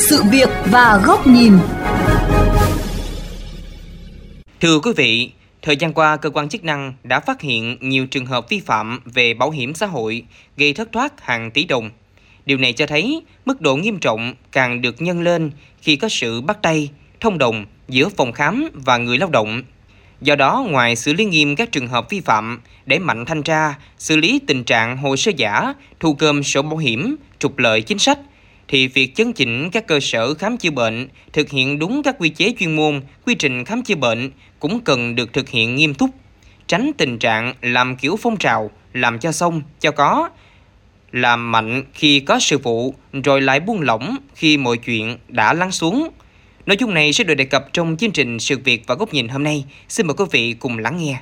sự việc và góc nhìn. Thưa quý vị, thời gian qua cơ quan chức năng đã phát hiện nhiều trường hợp vi phạm về bảo hiểm xã hội gây thất thoát hàng tỷ đồng. Điều này cho thấy mức độ nghiêm trọng càng được nhân lên khi có sự bắt tay, thông đồng giữa phòng khám và người lao động. Do đó, ngoài xử lý nghiêm các trường hợp vi phạm, để mạnh thanh tra, xử lý tình trạng hồ sơ giả, thu cơm sổ bảo hiểm, trục lợi chính sách, thì việc chấn chỉnh các cơ sở khám chữa bệnh, thực hiện đúng các quy chế chuyên môn, quy trình khám chữa bệnh cũng cần được thực hiện nghiêm túc, tránh tình trạng làm kiểu phong trào, làm cho xong, cho có, làm mạnh khi có sự vụ rồi lại buông lỏng khi mọi chuyện đã lắng xuống. Nội dung này sẽ được đề cập trong chương trình Sự việc và góc nhìn hôm nay. Xin mời quý vị cùng lắng nghe.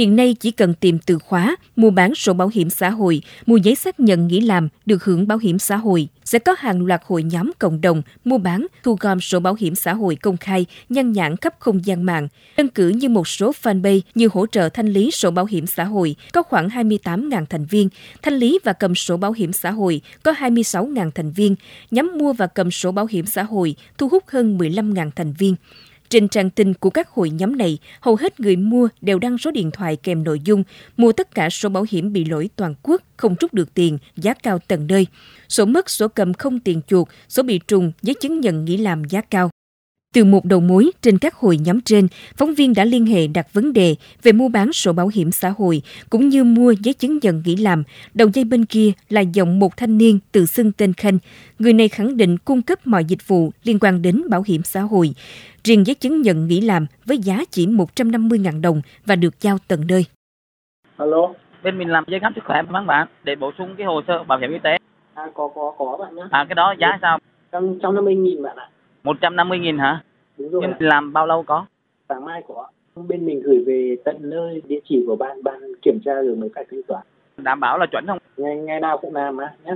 Hiện nay chỉ cần tìm từ khóa mua bán sổ bảo hiểm xã hội, mua giấy xác nhận nghỉ làm được hưởng bảo hiểm xã hội. Sẽ có hàng loạt hội nhóm cộng đồng mua bán, thu gom sổ bảo hiểm xã hội công khai, nhăn nhãn khắp không gian mạng. Đơn cử như một số fanpage như hỗ trợ thanh lý sổ bảo hiểm xã hội có khoảng 28.000 thành viên, thanh lý và cầm sổ bảo hiểm xã hội có 26.000 thành viên, nhắm mua và cầm sổ bảo hiểm xã hội thu hút hơn 15.000 thành viên. Trên trang tin của các hội nhóm này, hầu hết người mua đều đăng số điện thoại kèm nội dung mua tất cả số bảo hiểm bị lỗi toàn quốc, không rút được tiền, giá cao tận nơi. Số mất, số cầm không tiền chuột, số bị trùng, giấy chứng nhận nghỉ làm giá cao. Từ một đầu mối trên các hội nhóm trên, phóng viên đã liên hệ đặt vấn đề về mua bán sổ bảo hiểm xã hội cũng như mua giấy chứng nhận nghỉ làm. Đầu dây bên kia là giọng một thanh niên tự xưng tên Khanh. Người này khẳng định cung cấp mọi dịch vụ liên quan đến bảo hiểm xã hội. Riêng giấy chứng nhận nghỉ làm với giá chỉ 150.000 đồng và được giao tận nơi. Alo, bên mình làm giấy khám sức khỏe bán bạn để bổ sung cái hồ sơ bảo hiểm y tế. à, có có có bạn nhé. À cái đó giá sao? Năm mươi nghìn bạn ạ. 150 nghìn hả? Đúng rồi. Nhưng làm bao lâu có? Sáng mai có. Bên mình gửi về tận nơi địa chỉ của bạn, bạn kiểm tra rồi mới phải thanh toán. Đảm bảo là chuẩn không? Ngày ngày nào cũng làm á nhé.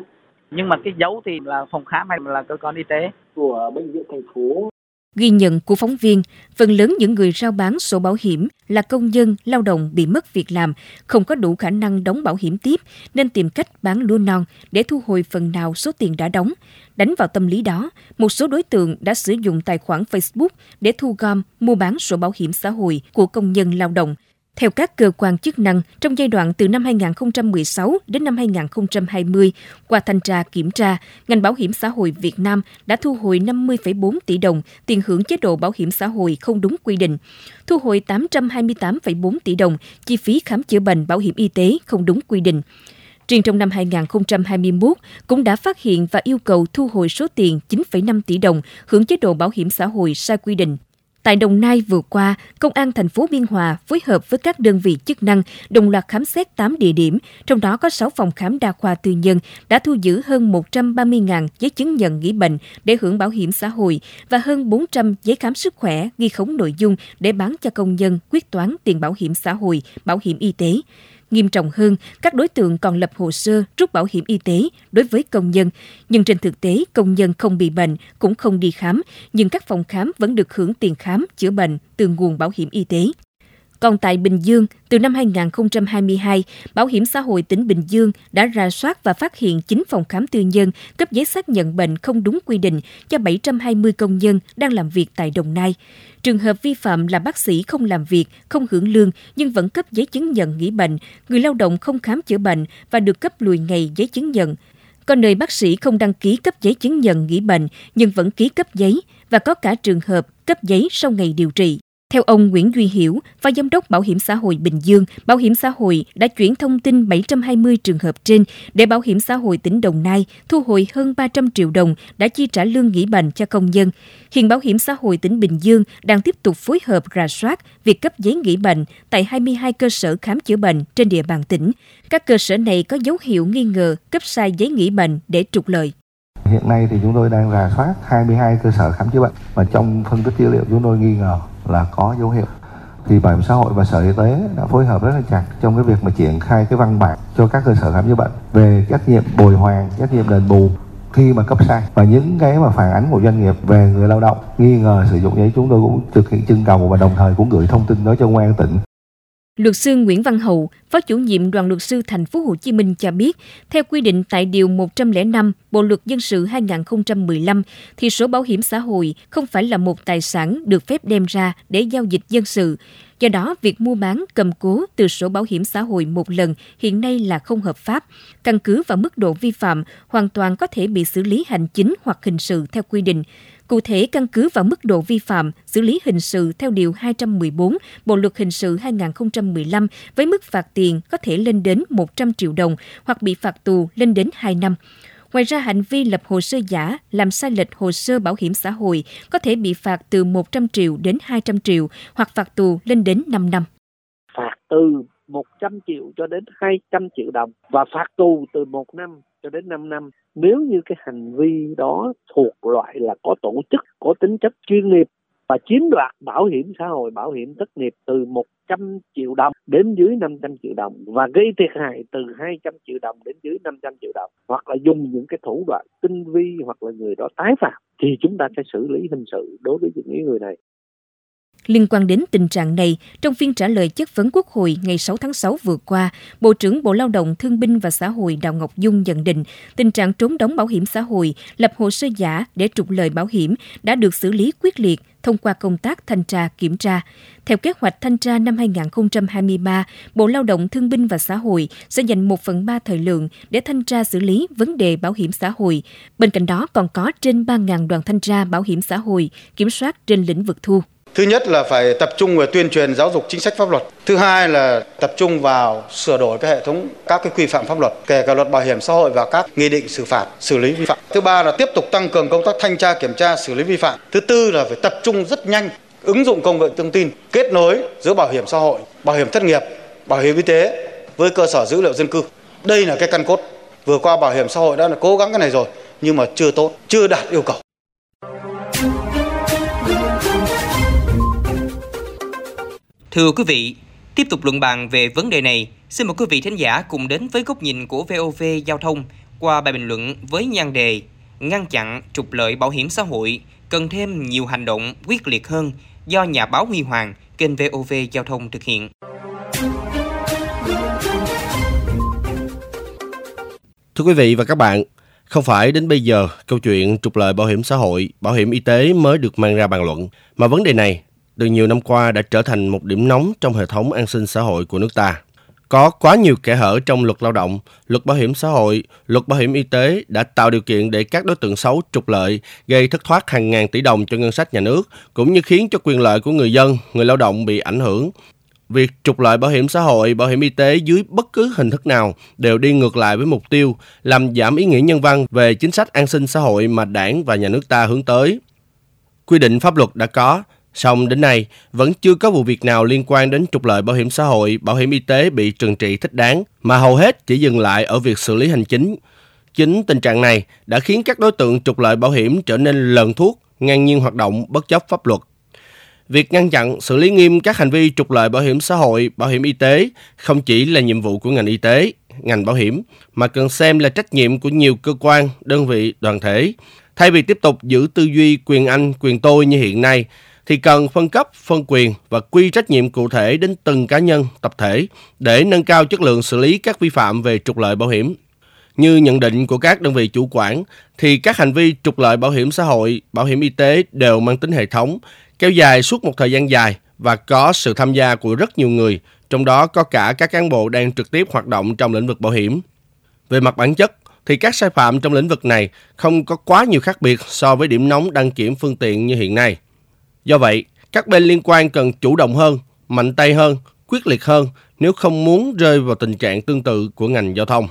Nhưng mà cái dấu thì là phòng khám hay là cơ quan y tế? Của bệnh viện thành phố Ghi nhận của phóng viên, phần lớn những người rao bán sổ bảo hiểm là công nhân, lao động bị mất việc làm, không có đủ khả năng đóng bảo hiểm tiếp nên tìm cách bán lúa non để thu hồi phần nào số tiền đã đóng. Đánh vào tâm lý đó, một số đối tượng đã sử dụng tài khoản Facebook để thu gom, mua bán sổ bảo hiểm xã hội của công nhân lao động theo các cơ quan chức năng, trong giai đoạn từ năm 2016 đến năm 2020, qua thanh tra kiểm tra, ngành bảo hiểm xã hội Việt Nam đã thu hồi 50,4 tỷ đồng tiền hưởng chế độ bảo hiểm xã hội không đúng quy định, thu hồi 828,4 tỷ đồng chi phí khám chữa bệnh bảo hiểm y tế không đúng quy định. Riêng trong năm 2021 cũng đã phát hiện và yêu cầu thu hồi số tiền 9,5 tỷ đồng hưởng chế độ bảo hiểm xã hội sai quy định. Tại Đồng Nai vừa qua, Công an thành phố Biên Hòa phối hợp với các đơn vị chức năng đồng loạt khám xét 8 địa điểm, trong đó có 6 phòng khám đa khoa tư nhân đã thu giữ hơn 130.000 giấy chứng nhận nghỉ bệnh để hưởng bảo hiểm xã hội và hơn 400 giấy khám sức khỏe ghi khống nội dung để bán cho công nhân quyết toán tiền bảo hiểm xã hội, bảo hiểm y tế. Nghiêm trọng hơn, các đối tượng còn lập hồ sơ rút bảo hiểm y tế đối với công nhân. Nhưng trên thực tế, công nhân không bị bệnh, cũng không đi khám, nhưng các phòng khám vẫn được hưởng tiền khám, chữa bệnh từ nguồn bảo hiểm y tế. Còn tại Bình Dương, từ năm 2022, Bảo hiểm xã hội tỉnh Bình Dương đã ra soát và phát hiện 9 phòng khám tư nhân cấp giấy xác nhận bệnh không đúng quy định cho 720 công nhân đang làm việc tại Đồng Nai. Trường hợp vi phạm là bác sĩ không làm việc, không hưởng lương nhưng vẫn cấp giấy chứng nhận nghỉ bệnh, người lao động không khám chữa bệnh và được cấp lùi ngày giấy chứng nhận. Còn nơi bác sĩ không đăng ký cấp giấy chứng nhận nghỉ bệnh nhưng vẫn ký cấp giấy và có cả trường hợp cấp giấy sau ngày điều trị. Theo ông Nguyễn Duy Hiểu, Phó Giám đốc Bảo hiểm xã hội Bình Dương, Bảo hiểm xã hội đã chuyển thông tin 720 trường hợp trên để Bảo hiểm xã hội tỉnh Đồng Nai thu hồi hơn 300 triệu đồng đã chi trả lương nghỉ bệnh cho công nhân. Hiện Bảo hiểm xã hội tỉnh Bình Dương đang tiếp tục phối hợp rà soát việc cấp giấy nghỉ bệnh tại 22 cơ sở khám chữa bệnh trên địa bàn tỉnh. Các cơ sở này có dấu hiệu nghi ngờ cấp sai giấy nghỉ bệnh để trục lợi. Hiện nay thì chúng tôi đang rà soát 22 cơ sở khám chữa bệnh và trong phân tích dữ liệu chúng tôi nghi ngờ là có dấu hiệu. Thì bảo hiểm xã hội và sở y tế đã phối hợp rất là chặt trong cái việc mà triển khai cái văn bản cho các cơ sở khám chữa bệnh về trách nhiệm bồi hoàn, trách nhiệm đền bù khi mà cấp sai. Và những cái mà phản ánh của doanh nghiệp về người lao động nghi ngờ sử dụng giấy chúng tôi cũng thực hiện trưng cầu và đồng thời cũng gửi thông tin đó cho công an tỉnh. Luật sư Nguyễn Văn Hậu, Phó chủ nhiệm đoàn luật sư thành phố Hồ Chí Minh cho biết, theo quy định tại điều 105 Bộ luật dân sự 2015 thì sổ bảo hiểm xã hội không phải là một tài sản được phép đem ra để giao dịch dân sự. Do đó, việc mua bán cầm cố từ sổ bảo hiểm xã hội một lần hiện nay là không hợp pháp. Căn cứ vào mức độ vi phạm, hoàn toàn có thể bị xử lý hành chính hoặc hình sự theo quy định. Cụ thể, căn cứ vào mức độ vi phạm, xử lý hình sự theo Điều 214 Bộ Luật Hình sự 2015 với mức phạt tiền có thể lên đến 100 triệu đồng hoặc bị phạt tù lên đến 2 năm. Ngoài ra, hành vi lập hồ sơ giả, làm sai lệch hồ sơ bảo hiểm xã hội có thể bị phạt từ 100 triệu đến 200 triệu hoặc phạt tù lên đến 5 năm. Phạt từ 100 triệu cho đến 200 triệu đồng và phạt tù từ 1 năm cho đến 5 năm nếu như cái hành vi đó thuộc loại là có tổ chức, có tính chất chuyên nghiệp và chiếm đoạt bảo hiểm xã hội, bảo hiểm thất nghiệp từ 100 triệu đồng đến dưới 500 triệu đồng và gây thiệt hại từ 200 triệu đồng đến dưới 500 triệu đồng hoặc là dùng những cái thủ đoạn tinh vi hoặc là người đó tái phạm thì chúng ta sẽ xử lý hình sự đối với những người này. Liên quan đến tình trạng này, trong phiên trả lời chất vấn Quốc hội ngày 6 tháng 6 vừa qua, Bộ trưởng Bộ Lao động Thương binh và Xã hội Đào Ngọc Dung nhận định tình trạng trốn đóng bảo hiểm xã hội, lập hồ sơ giả để trục lợi bảo hiểm đã được xử lý quyết liệt thông qua công tác thanh tra kiểm tra. Theo kế hoạch thanh tra năm 2023, Bộ Lao động Thương binh và Xã hội sẽ dành 1 phần 3 thời lượng để thanh tra xử lý vấn đề bảo hiểm xã hội. Bên cạnh đó còn có trên 3.000 đoàn thanh tra bảo hiểm xã hội kiểm soát trên lĩnh vực thu. Thứ nhất là phải tập trung về tuyên truyền giáo dục chính sách pháp luật. Thứ hai là tập trung vào sửa đổi cái hệ thống các cái quy phạm pháp luật, kể cả luật bảo hiểm xã hội và các nghị định xử phạt, xử lý vi phạm. Thứ ba là tiếp tục tăng cường công tác thanh tra kiểm tra xử lý vi phạm. Thứ tư là phải tập trung rất nhanh ứng dụng công nghệ thông tin, kết nối giữa bảo hiểm xã hội, bảo hiểm thất nghiệp, bảo hiểm y tế với cơ sở dữ liệu dân cư. Đây là cái căn cốt. Vừa qua bảo hiểm xã hội đã là cố gắng cái này rồi nhưng mà chưa tốt, chưa đạt yêu cầu. Thưa quý vị, tiếp tục luận bàn về vấn đề này, xin mời quý vị thính giả cùng đến với góc nhìn của VOV Giao thông qua bài bình luận với nhan đề Ngăn chặn trục lợi bảo hiểm xã hội cần thêm nhiều hành động quyết liệt hơn do nhà báo Huy Hoàng, kênh VOV Giao thông thực hiện. Thưa quý vị và các bạn, không phải đến bây giờ câu chuyện trục lợi bảo hiểm xã hội, bảo hiểm y tế mới được mang ra bàn luận, mà vấn đề này từ nhiều năm qua đã trở thành một điểm nóng trong hệ thống an sinh xã hội của nước ta. Có quá nhiều kẽ hở trong luật lao động, luật bảo hiểm xã hội, luật bảo hiểm y tế đã tạo điều kiện để các đối tượng xấu trục lợi, gây thất thoát hàng ngàn tỷ đồng cho ngân sách nhà nước, cũng như khiến cho quyền lợi của người dân, người lao động bị ảnh hưởng. Việc trục lợi bảo hiểm xã hội, bảo hiểm y tế dưới bất cứ hình thức nào đều đi ngược lại với mục tiêu làm giảm ý nghĩa nhân văn về chính sách an sinh xã hội mà đảng và nhà nước ta hướng tới. Quy định pháp luật đã có, Song đến nay, vẫn chưa có vụ việc nào liên quan đến trục lợi bảo hiểm xã hội, bảo hiểm y tế bị trừng trị thích đáng, mà hầu hết chỉ dừng lại ở việc xử lý hành chính. Chính tình trạng này đã khiến các đối tượng trục lợi bảo hiểm trở nên lờn thuốc, ngang nhiên hoạt động bất chấp pháp luật. Việc ngăn chặn, xử lý nghiêm các hành vi trục lợi bảo hiểm xã hội, bảo hiểm y tế không chỉ là nhiệm vụ của ngành y tế, ngành bảo hiểm, mà cần xem là trách nhiệm của nhiều cơ quan, đơn vị, đoàn thể. Thay vì tiếp tục giữ tư duy quyền anh, quyền tôi như hiện nay, thì cần phân cấp, phân quyền và quy trách nhiệm cụ thể đến từng cá nhân, tập thể để nâng cao chất lượng xử lý các vi phạm về trục lợi bảo hiểm. Như nhận định của các đơn vị chủ quản, thì các hành vi trục lợi bảo hiểm xã hội, bảo hiểm y tế đều mang tính hệ thống, kéo dài suốt một thời gian dài và có sự tham gia của rất nhiều người, trong đó có cả các cán bộ đang trực tiếp hoạt động trong lĩnh vực bảo hiểm. Về mặt bản chất, thì các sai phạm trong lĩnh vực này không có quá nhiều khác biệt so với điểm nóng đăng kiểm phương tiện như hiện nay. Do vậy, các bên liên quan cần chủ động hơn, mạnh tay hơn, quyết liệt hơn nếu không muốn rơi vào tình trạng tương tự của ngành giao thông.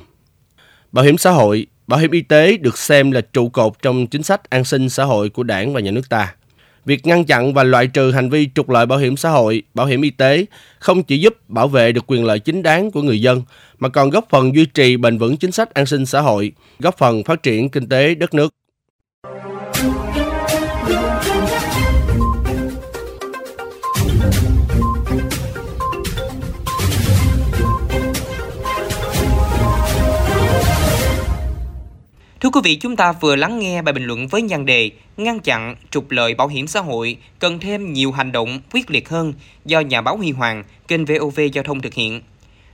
Bảo hiểm xã hội, bảo hiểm y tế được xem là trụ cột trong chính sách an sinh xã hội của đảng và nhà nước ta. Việc ngăn chặn và loại trừ hành vi trục lợi bảo hiểm xã hội, bảo hiểm y tế không chỉ giúp bảo vệ được quyền lợi chính đáng của người dân, mà còn góp phần duy trì bền vững chính sách an sinh xã hội, góp phần phát triển kinh tế đất nước. Thưa quý vị, chúng ta vừa lắng nghe bài bình luận với nhan đề Ngăn chặn trục lợi bảo hiểm xã hội cần thêm nhiều hành động quyết liệt hơn do nhà báo Huy Hoàng, kênh VOV Giao thông thực hiện.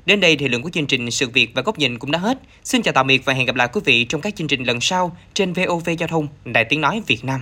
Đến đây thì lượng của chương trình Sự việc và góc nhìn cũng đã hết. Xin chào tạm biệt và hẹn gặp lại quý vị trong các chương trình lần sau trên VOV Giao thông, Đài Tiếng Nói Việt Nam.